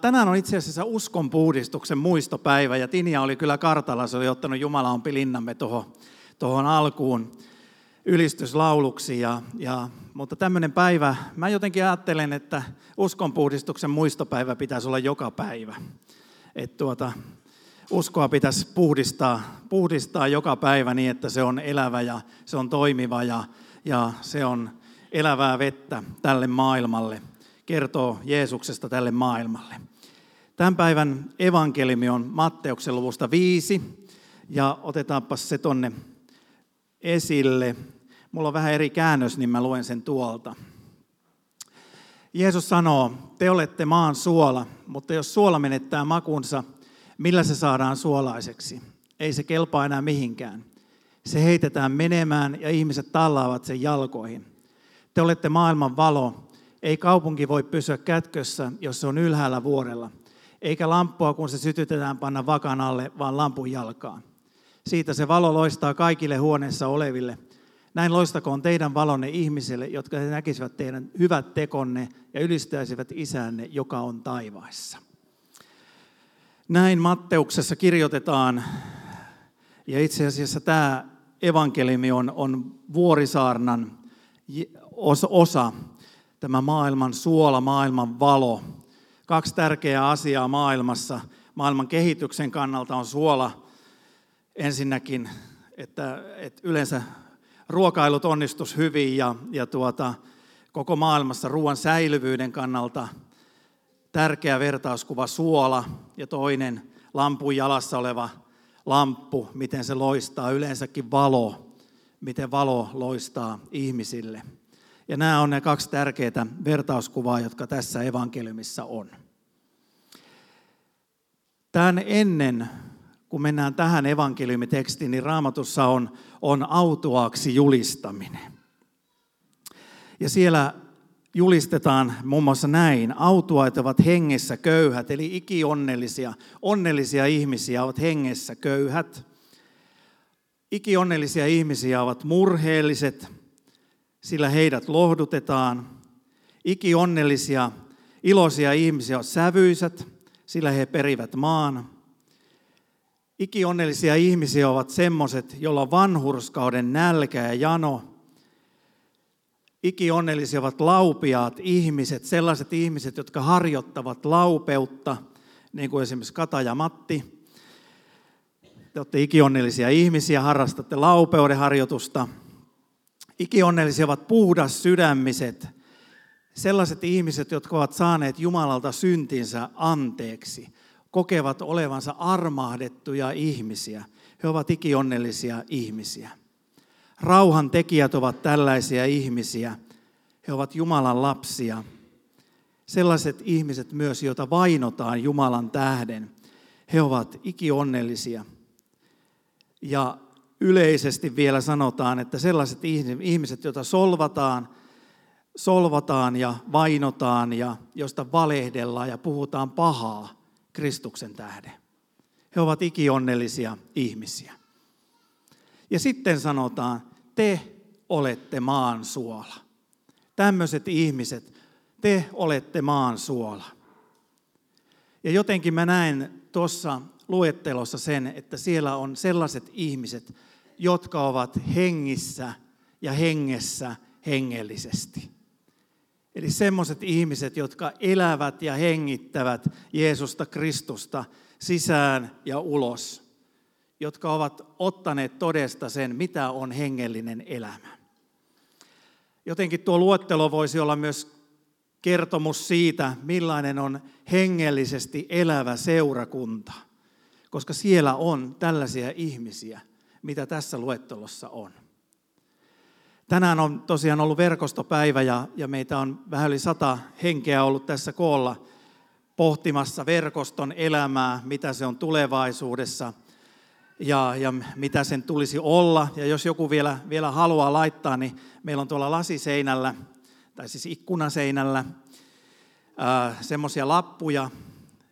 Tänään on itse asiassa uskon puhdistuksen muistopäivä ja Tinja oli kyllä kartalla, se oli ottanut Jumala on pilinnamme tuohon, tuohon alkuun ylistyslauluksi. Ja, ja, mutta tämmöinen päivä, mä jotenkin ajattelen, että uskonpuhdistuksen muistopäivä pitäisi olla joka päivä. Et tuota, uskoa pitäisi puhdistaa, puhdistaa joka päivä niin, että se on elävä ja se on toimiva ja, ja se on elävää vettä tälle maailmalle, kertoo Jeesuksesta tälle maailmalle. Tämän päivän evankeliumi on Matteuksen luvusta viisi ja otetaanpa se tonne esille. Mulla on vähän eri käännös, niin mä luen sen tuolta. Jeesus sanoo, te olette maan suola, mutta jos suola menettää makunsa, millä se saadaan suolaiseksi? Ei se kelpaa enää mihinkään. Se heitetään menemään ja ihmiset tallaavat sen jalkoihin. Te olette maailman valo. Ei kaupunki voi pysyä kätkössä, jos se on ylhäällä vuorella. Eikä lamppua, kun se sytytetään, panna vakan alle, vaan lampun jalkaan. Siitä se valo loistaa kaikille huoneessa oleville. Näin loistakoon teidän valonne ihmisille, jotka he näkisivät teidän hyvät tekonne ja ylistäisivät isänne, joka on taivaissa. Näin Matteuksessa kirjoitetaan, ja itse asiassa tämä evankeliumi on, on Vuorisaarnan osa, tämä maailman suola, maailman valo. Kaksi tärkeää asiaa maailmassa. Maailman kehityksen kannalta on suola ensinnäkin, että, että yleensä ruokailut onnistus hyvin ja, ja tuota, koko maailmassa ruoan säilyvyyden kannalta tärkeä vertauskuva suola ja toinen lampun jalassa oleva lamppu, miten se loistaa, yleensäkin valo, miten valo loistaa ihmisille. Ja nämä on ne kaksi tärkeää vertauskuvaa, jotka tässä evankeliumissa on. Tämän ennen, kun mennään tähän evankeliumitekstiin, niin raamatussa on, on autuaaksi julistaminen. Ja siellä julistetaan muun muassa näin. Autuaat ovat hengessä köyhät, eli ikionnellisia, onnellisia ihmisiä ovat hengessä köyhät. Ikionnellisia ihmisiä ovat murheelliset, sillä heidät lohdutetaan. Ikionnellisia, iloisia ihmisiä ovat sävyisät, sillä he perivät maan. Ikionnellisia ihmisiä ovat semmoiset, joilla on vanhurskauden nälkä ja jano – Ikionnellisia ovat laupiaat ihmiset, sellaiset ihmiset, jotka harjoittavat laupeutta, niin kuin esimerkiksi Kata ja Matti. Te olette ikionnellisia ihmisiä, harrastatte laupeuden harjoitusta. Ikionnellisia ovat puhdas sydämiset, sellaiset ihmiset, jotka ovat saaneet Jumalalta syntinsä anteeksi, kokevat olevansa armahdettuja ihmisiä. He ovat ikionnellisia ihmisiä. Rauhan tekijät ovat tällaisia ihmisiä. He ovat Jumalan lapsia. Sellaiset ihmiset myös, joita vainotaan Jumalan tähden. He ovat ikionnellisia. Ja yleisesti vielä sanotaan, että sellaiset ihmiset, joita solvataan, solvataan ja vainotaan ja josta valehdellaan ja puhutaan pahaa Kristuksen tähden. He ovat ikionnellisia ihmisiä. Ja sitten sanotaan, te olette maan suola. Tämmöiset ihmiset, te olette maan suola. Ja jotenkin mä näen tuossa luettelossa sen, että siellä on sellaiset ihmiset, jotka ovat hengissä ja hengessä hengellisesti. Eli semmoiset ihmiset, jotka elävät ja hengittävät Jeesusta Kristusta sisään ja ulos jotka ovat ottaneet todesta sen, mitä on hengellinen elämä. Jotenkin tuo luettelo voisi olla myös kertomus siitä, millainen on hengellisesti elävä seurakunta, koska siellä on tällaisia ihmisiä, mitä tässä luettelossa on. Tänään on tosiaan ollut verkostopäivä ja, ja meitä on vähän yli sata henkeä ollut tässä koolla pohtimassa verkoston elämää, mitä se on tulevaisuudessa – ja, ja mitä sen tulisi olla. Ja jos joku vielä, vielä haluaa laittaa, niin meillä on tuolla lasiseinällä, tai siis ikkunaseinällä, semmoisia lappuja,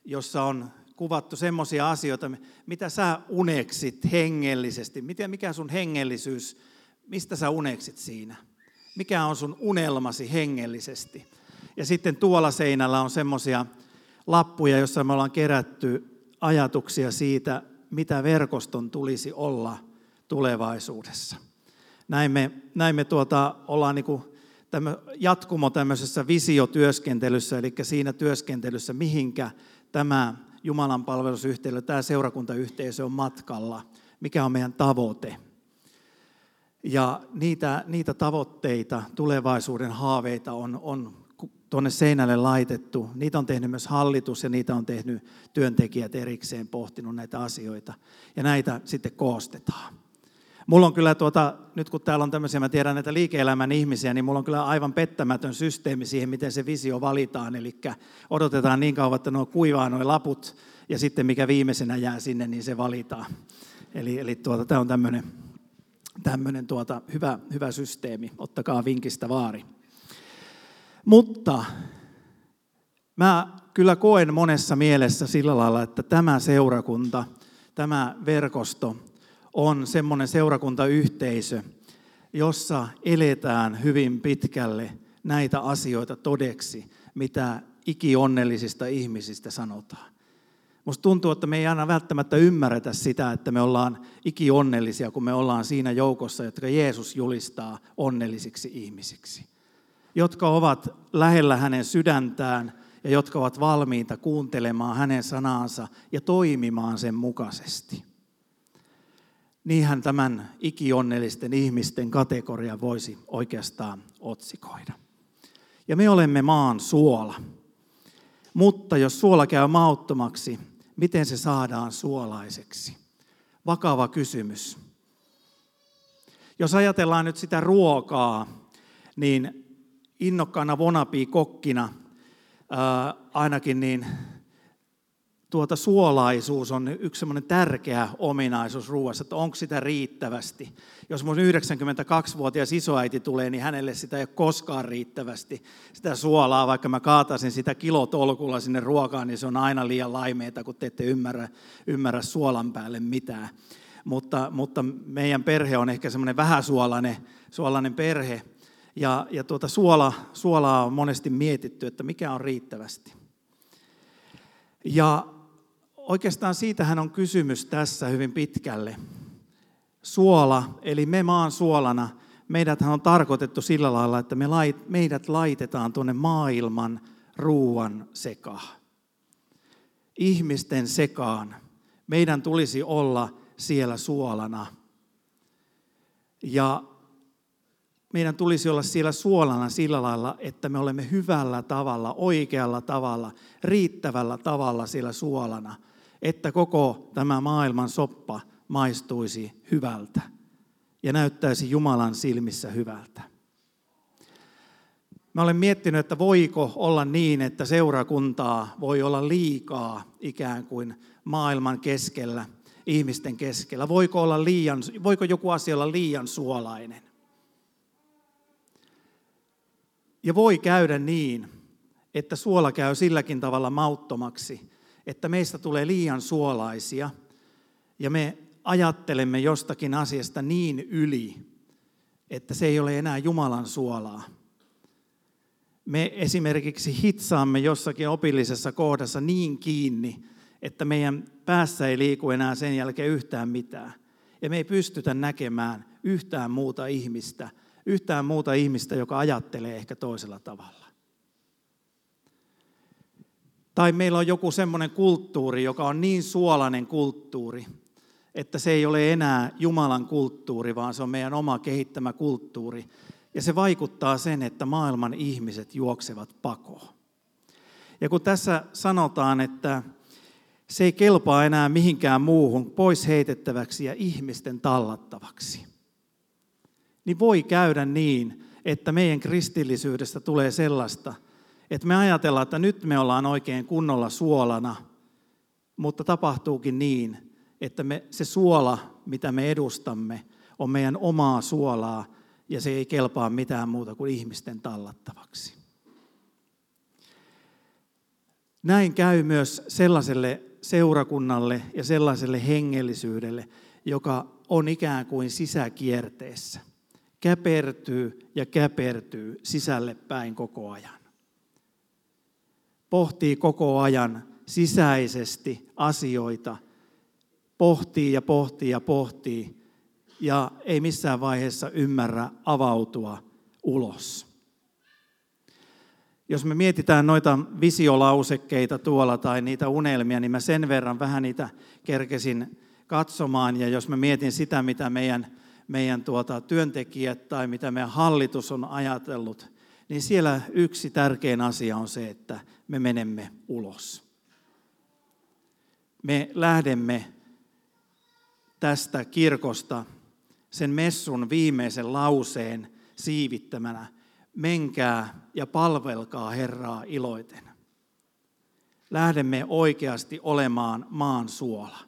jossa on kuvattu semmoisia asioita, mitä sä uneksit hengellisesti. Miten, mikä sun hengellisyys, mistä sä uneksit siinä? Mikä on sun unelmasi hengellisesti? Ja sitten tuolla seinällä on semmoisia lappuja, joissa me ollaan kerätty ajatuksia siitä, mitä verkoston tulisi olla tulevaisuudessa. Näin me, näin me tuota, ollaan niin kuin tämä jatkumo tämmöisessä visiotyöskentelyssä, eli siinä työskentelyssä, mihinkä tämä Jumalan palvelusyhteisö, tämä seurakuntayhteisö on matkalla, mikä on meidän tavoite. Ja niitä, niitä tavoitteita, tulevaisuuden haaveita on, on tuonne seinälle laitettu. Niitä on tehnyt myös hallitus ja niitä on tehnyt työntekijät erikseen pohtinut näitä asioita. Ja näitä sitten koostetaan. Mulla on kyllä, tuota, nyt kun täällä on tämmöisiä, mä tiedän näitä liike-elämän ihmisiä, niin mulla on kyllä aivan pettämätön systeemi siihen, miten se visio valitaan. Eli odotetaan niin kauan, että nuo kuivaa nuo laput, ja sitten mikä viimeisenä jää sinne, niin se valitaan. Eli, eli tuota, tämä on tämmöinen, tämmöinen tuota, hyvä, hyvä systeemi. Ottakaa vinkistä vaari. Mutta mä kyllä koen monessa mielessä sillä lailla, että tämä seurakunta, tämä verkosto on semmoinen seurakuntayhteisö, jossa eletään hyvin pitkälle näitä asioita todeksi, mitä ikionnellisista ihmisistä sanotaan. Musta tuntuu, että me ei aina välttämättä ymmärretä sitä, että me ollaan ikionnellisia, kun me ollaan siinä joukossa, jotka Jeesus julistaa onnellisiksi ihmisiksi. Jotka ovat lähellä hänen sydäntään ja jotka ovat valmiita kuuntelemaan hänen sanaansa ja toimimaan sen mukaisesti. Niinhän tämän ikionnellisten ihmisten kategoria voisi oikeastaan otsikoida. Ja me olemme maan suola. Mutta jos suola käy mauttomaksi, miten se saadaan suolaiseksi? Vakava kysymys. Jos ajatellaan nyt sitä ruokaa, niin innokkaana vonapi-kokkina ainakin niin tuota suolaisuus on yksi semmoinen tärkeä ominaisuus ruoassa, että onko sitä riittävästi. Jos mun 92-vuotias isoäiti tulee, niin hänelle sitä ei ole koskaan riittävästi. Sitä suolaa, vaikka mä kaatasin sitä kilotolkulla sinne ruokaan, niin se on aina liian laimeita, kun te ette ymmärrä, ymmärrä suolan päälle mitään. Mutta, mutta meidän perhe on ehkä semmoinen vähäsuolainen suolainen perhe. Ja, ja tuota suola, suolaa on monesti mietitty, että mikä on riittävästi. Ja oikeastaan siitähän on kysymys tässä hyvin pitkälle. Suola, eli me maan suolana, meidät on tarkoitettu sillä lailla, että me lait, meidät laitetaan tuonne maailman ruuan sekaan. Ihmisten sekaan. Meidän tulisi olla siellä suolana. Ja meidän tulisi olla siellä suolana sillä lailla, että me olemme hyvällä tavalla, oikealla tavalla, riittävällä tavalla siellä suolana – että koko tämä maailman soppa maistuisi hyvältä ja näyttäisi Jumalan silmissä hyvältä. Mä olen miettinyt, että voiko olla niin, että seurakuntaa voi olla liikaa ikään kuin maailman keskellä, ihmisten keskellä. Voiko, olla liian, voiko joku asia olla liian suolainen? Ja voi käydä niin, että suola käy silläkin tavalla mauttomaksi, että meistä tulee liian suolaisia ja me ajattelemme jostakin asiasta niin yli, että se ei ole enää Jumalan suolaa. Me esimerkiksi hitsaamme jossakin opillisessa kohdassa niin kiinni, että meidän päässä ei liiku enää sen jälkeen yhtään mitään. Ja me ei pystytä näkemään yhtään muuta ihmistä, yhtään muuta ihmistä, joka ajattelee ehkä toisella tavalla. Tai meillä on joku semmoinen kulttuuri, joka on niin suolainen kulttuuri, että se ei ole enää Jumalan kulttuuri, vaan se on meidän oma kehittämä kulttuuri. Ja se vaikuttaa sen, että maailman ihmiset juoksevat pakoon. Ja kun tässä sanotaan, että se ei kelpaa enää mihinkään muuhun pois heitettäväksi ja ihmisten tallattavaksi, niin voi käydä niin, että meidän kristillisyydestä tulee sellaista – että me ajatellaan, että nyt me ollaan oikein kunnolla suolana, mutta tapahtuukin niin, että me, se suola, mitä me edustamme, on meidän omaa suolaa ja se ei kelpaa mitään muuta kuin ihmisten tallattavaksi. Näin käy myös sellaiselle seurakunnalle ja sellaiselle hengellisyydelle, joka on ikään kuin sisäkierteessä. Käpertyy ja käpertyy sisälle päin koko ajan. Pohtii koko ajan sisäisesti asioita, pohtii ja pohtii ja pohtii ja ei missään vaiheessa ymmärrä avautua ulos. Jos me mietitään noita visiolausekkeita tuolla tai niitä unelmia, niin mä sen verran vähän niitä kerkesin katsomaan. Ja jos mä mietin sitä, mitä meidän, meidän tuota, työntekijät tai mitä meidän hallitus on ajatellut, niin siellä yksi tärkein asia on se, että me menemme ulos. Me lähdemme tästä kirkosta sen messun viimeisen lauseen siivittämänä. Menkää ja palvelkaa Herraa iloiten. Lähdemme oikeasti olemaan maan suola.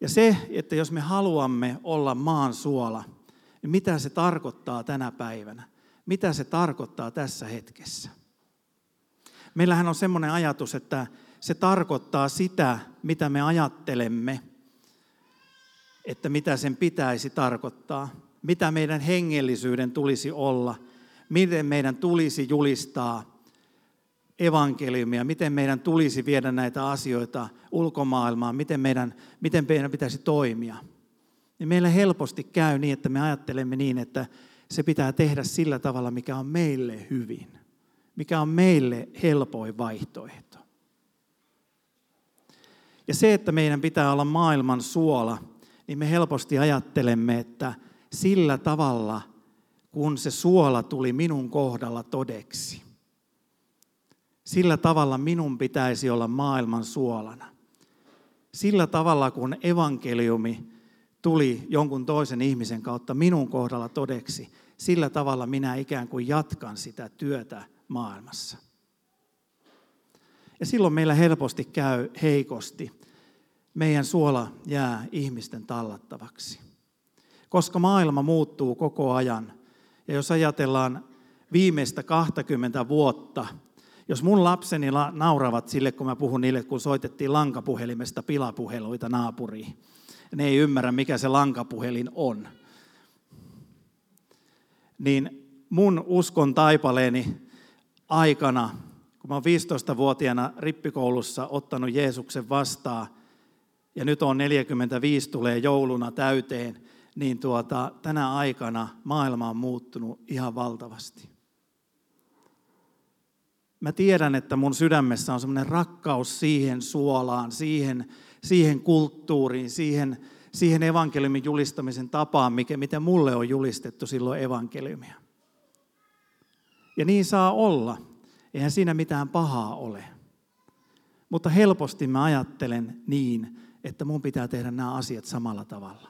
Ja se, että jos me haluamme olla maan suola, niin mitä se tarkoittaa tänä päivänä? Mitä se tarkoittaa tässä hetkessä? Meillähän on semmoinen ajatus, että se tarkoittaa sitä, mitä me ajattelemme, että mitä sen pitäisi tarkoittaa, mitä meidän hengellisyyden tulisi olla, miten meidän tulisi julistaa evankeliumia, miten meidän tulisi viedä näitä asioita ulkomaailmaan, miten meidän, miten meidän pitäisi toimia. Niin meillä helposti käy niin, että me ajattelemme niin, että se pitää tehdä sillä tavalla, mikä on meille hyvin, mikä on meille helpoin vaihtoehto. Ja se, että meidän pitää olla maailman suola, niin me helposti ajattelemme, että sillä tavalla, kun se suola tuli minun kohdalla todeksi, sillä tavalla minun pitäisi olla maailman suolana. Sillä tavalla, kun evankeliumi tuli jonkun toisen ihmisen kautta minun kohdalla todeksi, sillä tavalla minä ikään kuin jatkan sitä työtä maailmassa. Ja silloin meillä helposti käy heikosti. Meidän suola jää ihmisten tallattavaksi. Koska maailma muuttuu koko ajan. Ja jos ajatellaan viimeistä 20 vuotta, jos mun lapseni nauravat sille, kun mä puhun niille, kun soitettiin lankapuhelimesta pilapuheluita naapuriin, ne ei ymmärrä, mikä se lankapuhelin on. Niin mun uskon taipaleeni aikana, kun mä oon 15-vuotiaana rippikoulussa ottanut Jeesuksen vastaan, ja nyt on 45, tulee jouluna täyteen, niin tuota, tänä aikana maailma on muuttunut ihan valtavasti. Mä tiedän, että mun sydämessä on semmoinen rakkaus siihen suolaan, siihen, siihen kulttuuriin, siihen, siihen evankeliumin julistamisen tapaan, mikä, miten mulle on julistettu silloin evankeliumia. Ja niin saa olla. Eihän siinä mitään pahaa ole. Mutta helposti mä ajattelen niin, että mun pitää tehdä nämä asiat samalla tavalla.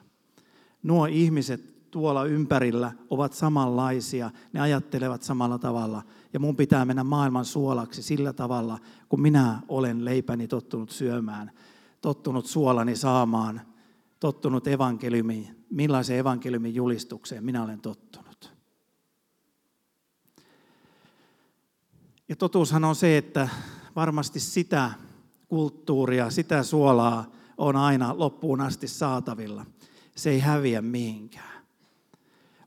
Nuo ihmiset tuolla ympärillä ovat samanlaisia, ne ajattelevat samalla tavalla. Ja mun pitää mennä maailman suolaksi sillä tavalla, kun minä olen leipäni tottunut syömään, tottunut suolani saamaan, tottunut evankeliumiin, millaisen evankeliumin julistukseen minä olen tottunut. Ja totuushan on se, että varmasti sitä kulttuuria, sitä suolaa on aina loppuun asti saatavilla. Se ei häviä mihinkään.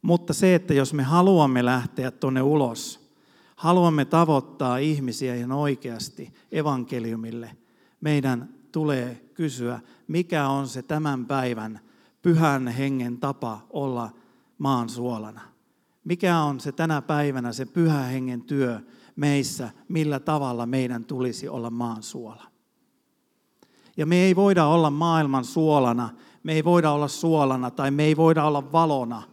Mutta se, että jos me haluamme lähteä tuonne ulos, haluamme tavoittaa ihmisiä ihan oikeasti evankeliumille, meidän tulee kysyä, mikä on se tämän päivän pyhän hengen tapa olla maan suolana. Mikä on se tänä päivänä se pyhä hengen työ meissä, millä tavalla meidän tulisi olla maan suola. Ja me ei voida olla maailman suolana, me ei voida olla suolana tai me ei voida olla valona,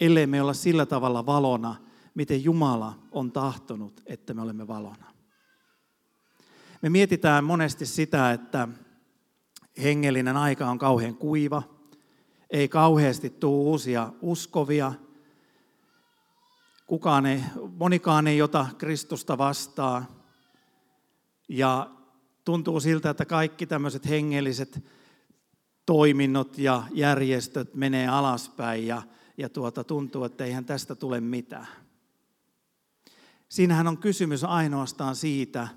ellei me olla sillä tavalla valona, miten Jumala on tahtonut, että me olemme valona. Me mietitään monesti sitä, että hengellinen aika on kauhean kuiva, ei kauheasti tule uusia uskovia, kukaan ei, monikaan ei ota Kristusta vastaan. Ja tuntuu siltä, että kaikki tämmöiset hengelliset toiminnot ja järjestöt menee alaspäin ja, ja tuota, tuntuu, että eihän tästä tule mitään. Siinähän on kysymys ainoastaan siitä,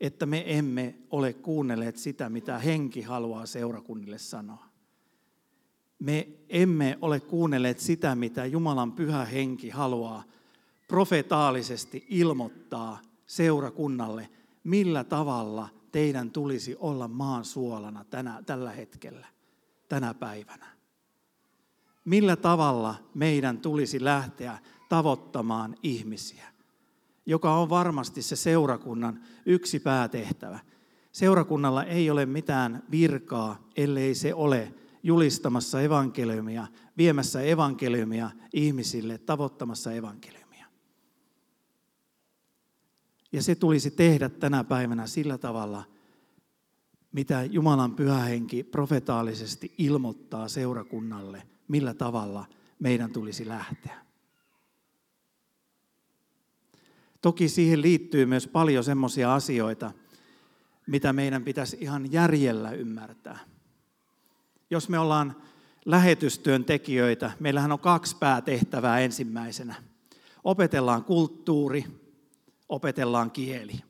että me emme ole kuunnelleet sitä, mitä henki haluaa seurakunnille sanoa. Me emme ole kuunnelleet sitä, mitä Jumalan pyhä henki haluaa profetaalisesti ilmoittaa seurakunnalle, millä tavalla teidän tulisi olla maan suolana tänä, tällä hetkellä, tänä päivänä. Millä tavalla meidän tulisi lähteä tavoittamaan ihmisiä, joka on varmasti se seurakunnan yksi päätehtävä. Seurakunnalla ei ole mitään virkaa, ellei se ole julistamassa evankeliumia, viemässä evankeliumia ihmisille, tavoittamassa evankeliumia. Ja se tulisi tehdä tänä päivänä sillä tavalla, mitä Jumalan pyhä henki profetaalisesti ilmoittaa seurakunnalle, millä tavalla meidän tulisi lähteä. Toki siihen liittyy myös paljon semmoisia asioita, mitä meidän pitäisi ihan järjellä ymmärtää. Jos me ollaan lähetystyön tekijöitä, meillähän on kaksi päätehtävää ensimmäisenä. Opetellaan kulttuuri, opetellaan kieli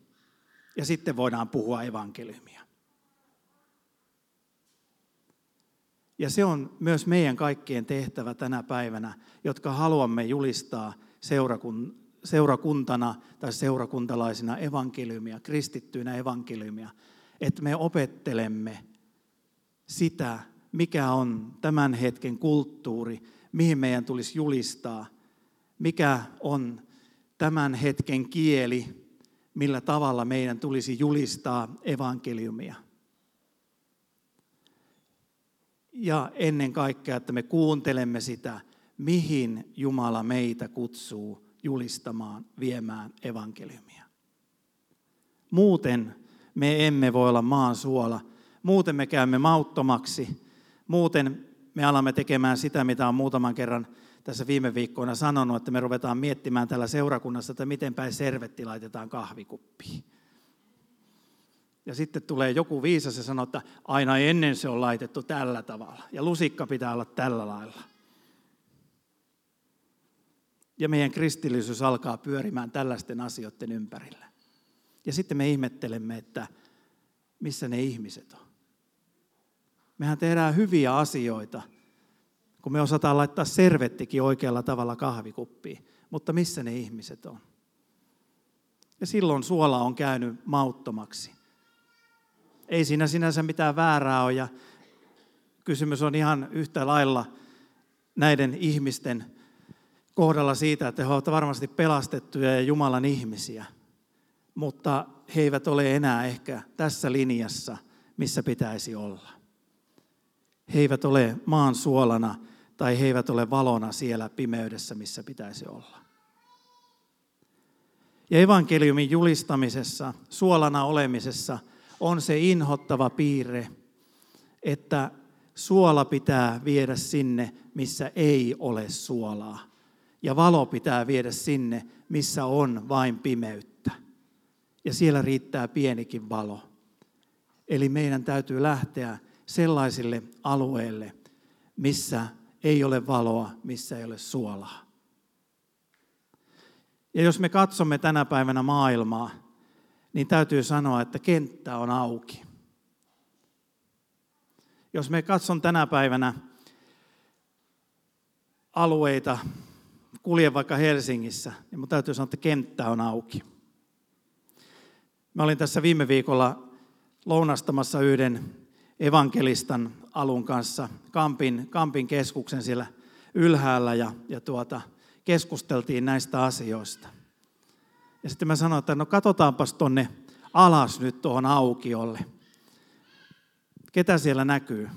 ja sitten voidaan puhua evankeliumia. Ja se on myös meidän kaikkien tehtävä tänä päivänä, jotka haluamme julistaa seurakuntana tai seurakuntalaisina evankeliumia, kristittyinä evankeliumia, että me opettelemme sitä, mikä on tämän hetken kulttuuri, mihin meidän tulisi julistaa, mikä on tämän hetken kieli, millä tavalla meidän tulisi julistaa evankeliumia. Ja ennen kaikkea, että me kuuntelemme sitä, mihin Jumala meitä kutsuu julistamaan, viemään evankeliumia. Muuten me emme voi olla maan suola. Muuten me käymme mauttomaksi. Muuten me alamme tekemään sitä, mitä on muutaman kerran tässä viime viikkoina sanonut, että me ruvetaan miettimään täällä seurakunnassa, että miten päin servetti laitetaan kahvikuppiin. Ja sitten tulee joku viisas ja sanoo, että aina ennen se on laitettu tällä tavalla. Ja lusikka pitää olla tällä lailla ja meidän kristillisyys alkaa pyörimään tällaisten asioiden ympärillä. Ja sitten me ihmettelemme, että missä ne ihmiset on. Mehän tehdään hyviä asioita, kun me osataan laittaa servettikin oikealla tavalla kahvikuppiin. Mutta missä ne ihmiset on? Ja silloin suola on käynyt mauttomaksi. Ei siinä sinänsä mitään väärää ole ja kysymys on ihan yhtä lailla näiden ihmisten kohdalla siitä, että he ovat varmasti pelastettuja ja Jumalan ihmisiä, mutta he eivät ole enää ehkä tässä linjassa, missä pitäisi olla. He eivät ole maan suolana tai he eivät ole valona siellä pimeydessä, missä pitäisi olla. Ja evankeliumin julistamisessa, suolana olemisessa on se inhottava piirre, että suola pitää viedä sinne, missä ei ole suolaa ja valo pitää viedä sinne, missä on vain pimeyttä. Ja siellä riittää pienikin valo. Eli meidän täytyy lähteä sellaisille alueille, missä ei ole valoa, missä ei ole suolaa. Ja jos me katsomme tänä päivänä maailmaa, niin täytyy sanoa, että kenttä on auki. Jos me katson tänä päivänä alueita, kuljen vaikka Helsingissä, niin mun täytyy sanoa, että kenttä on auki. Mä olin tässä viime viikolla lounastamassa yhden evankelistan alun kanssa Kampin, Kampin keskuksen siellä ylhäällä ja, ja tuota, keskusteltiin näistä asioista. Ja sitten mä sanoin, että no katsotaanpas tonne alas nyt tuohon aukiolle. Ketä siellä näkyy?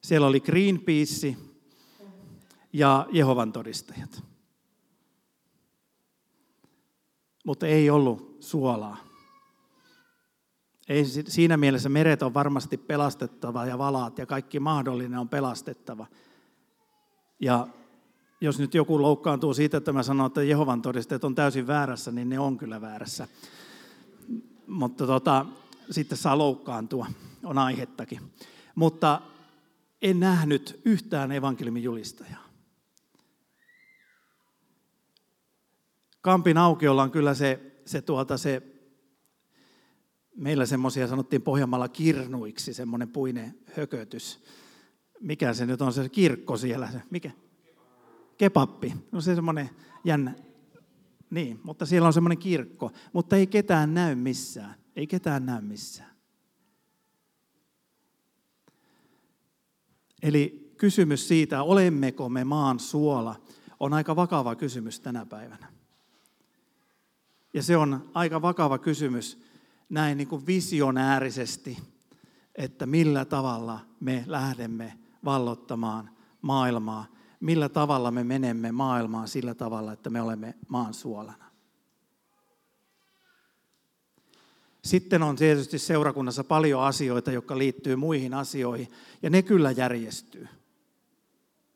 Siellä oli Greenpeace, ja Jehovan todistajat. Mutta ei ollut suolaa. Ei, siinä mielessä meret on varmasti pelastettava ja valaat ja kaikki mahdollinen on pelastettava. Ja jos nyt joku loukkaantuu siitä, että mä sanon, että Jehovan todisteet on täysin väärässä, niin ne on kyllä väärässä. Mutta tota, sitten saa loukkaantua, on aihettakin. Mutta en nähnyt yhtään evankeliumin julistajaa. Kampin aukiolla on kyllä se, se, tuota, se meillä semmoisia sanottiin Pohjanmaalla kirnuiksi, semmoinen puinen hökötys. Mikä se nyt on se kirkko siellä? Se, mikä? Kepappi. No se semmoinen jännä. Niin, mutta siellä on semmoinen kirkko, mutta ei ketään näy missään. Ei ketään näy missään. Eli kysymys siitä, olemmeko me maan suola, on aika vakava kysymys tänä päivänä. Ja se on aika vakava kysymys näin niin kuin visionäärisesti, että millä tavalla me lähdemme vallottamaan maailmaa, millä tavalla me menemme maailmaan sillä tavalla, että me olemme maan suolana. Sitten on tietysti seurakunnassa paljon asioita, jotka liittyy muihin asioihin, ja ne kyllä järjestyy.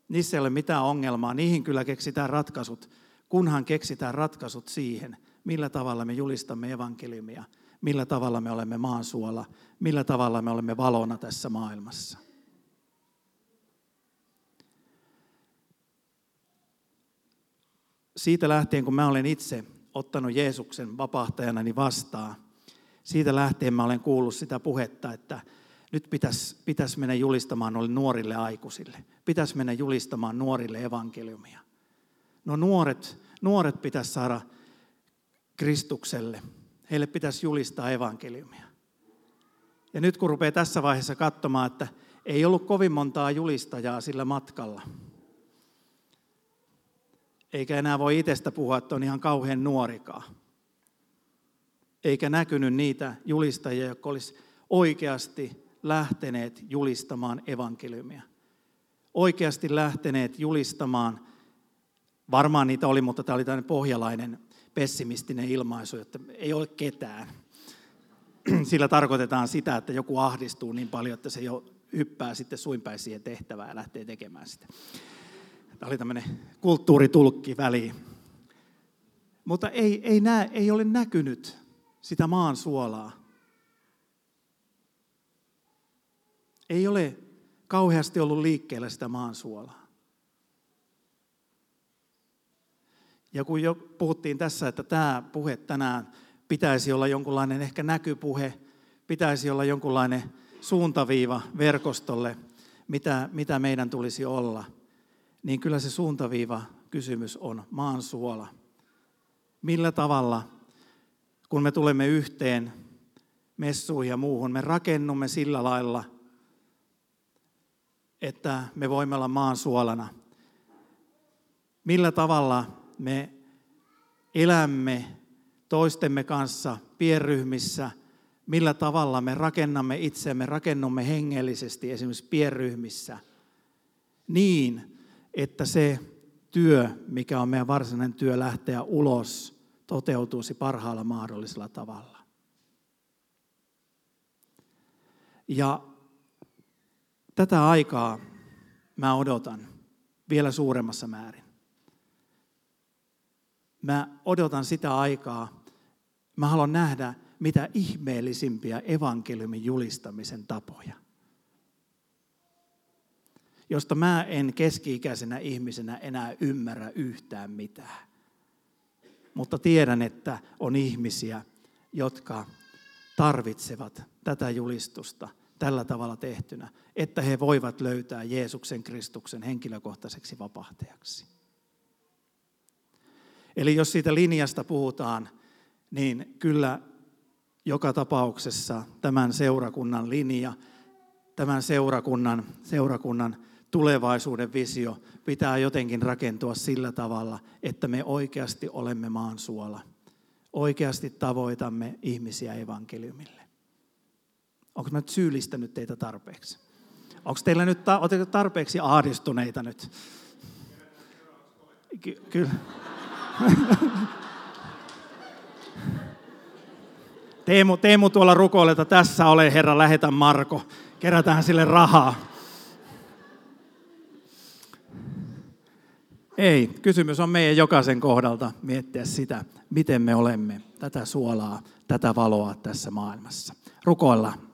Niissä ei ole mitään ongelmaa, niihin kyllä keksitään ratkaisut, kunhan keksitään ratkaisut siihen, millä tavalla me julistamme evankeliumia, millä tavalla me olemme maansuola, millä tavalla me olemme valona tässä maailmassa. Siitä lähtien, kun mä olen itse ottanut Jeesuksen vapahtajanani vastaan, siitä lähtien mä olen kuullut sitä puhetta, että nyt pitäisi, pitäisi mennä julistamaan noille nuorille aikuisille. Pitäisi mennä julistamaan nuorille evankeliumia. No nuoret, nuoret pitäisi saada Kristukselle. Heille pitäisi julistaa evankeliumia. Ja nyt kun rupeaa tässä vaiheessa katsomaan, että ei ollut kovin montaa julistajaa sillä matkalla. Eikä enää voi itsestä puhua, että on ihan kauhean nuorikaa. Eikä näkynyt niitä julistajia, jotka olisi oikeasti lähteneet julistamaan evankeliumia. Oikeasti lähteneet julistamaan, varmaan niitä oli, mutta tämä oli tämmöinen pohjalainen pessimistinen ilmaisu, että ei ole ketään. Sillä tarkoitetaan sitä, että joku ahdistuu niin paljon, että se jo hyppää sitten suinpäin siihen tehtävään ja lähtee tekemään sitä. Tämä oli tämmöinen kulttuuritulkki väliin. Mutta ei, ei, näe, ei ole näkynyt sitä maan suolaa. Ei ole kauheasti ollut liikkeellä sitä maan suolaa. Ja kun jo puhuttiin tässä, että tämä puhe tänään pitäisi olla jonkunlainen ehkä näkypuhe, pitäisi olla jonkunlainen suuntaviiva verkostolle, mitä, mitä meidän tulisi olla, niin kyllä se suuntaviiva kysymys on maan suola. Millä tavalla, kun me tulemme yhteen messuihin ja muuhun, me rakennumme sillä lailla, että me voimme olla maan suolana. Millä tavalla me elämme toistemme kanssa pienryhmissä, millä tavalla me rakennamme itsemme, rakennumme hengellisesti esimerkiksi pienryhmissä niin, että se työ, mikä on meidän varsinainen työ lähteä ulos, toteutuisi parhaalla mahdollisella tavalla. Ja tätä aikaa mä odotan vielä suuremmassa määrin. Mä odotan sitä aikaa. Mä haluan nähdä mitä ihmeellisimpiä evankeliumin julistamisen tapoja, josta mä en keski-ikäisenä ihmisenä enää ymmärrä yhtään mitään. Mutta tiedän, että on ihmisiä, jotka tarvitsevat tätä julistusta tällä tavalla tehtynä, että he voivat löytää Jeesuksen Kristuksen henkilökohtaiseksi vapahtajaksi. Eli jos siitä linjasta puhutaan, niin kyllä joka tapauksessa tämän seurakunnan linja, tämän seurakunnan, seurakunnan tulevaisuuden visio pitää jotenkin rakentua sillä tavalla, että me oikeasti olemme maan suola. Oikeasti tavoitamme ihmisiä evankeliumille. Onko mä nyt syyllistänyt teitä tarpeeksi? Onko teillä nyt tarpeeksi ahdistuneita nyt? Ky- kyllä. Teemu, Teemu tuolla rukoilee, että tässä ole Herra, lähetä Marko. Kerätään sille rahaa. Ei, kysymys on meidän jokaisen kohdalta miettiä sitä, miten me olemme tätä suolaa, tätä valoa tässä maailmassa. Rukoillaan.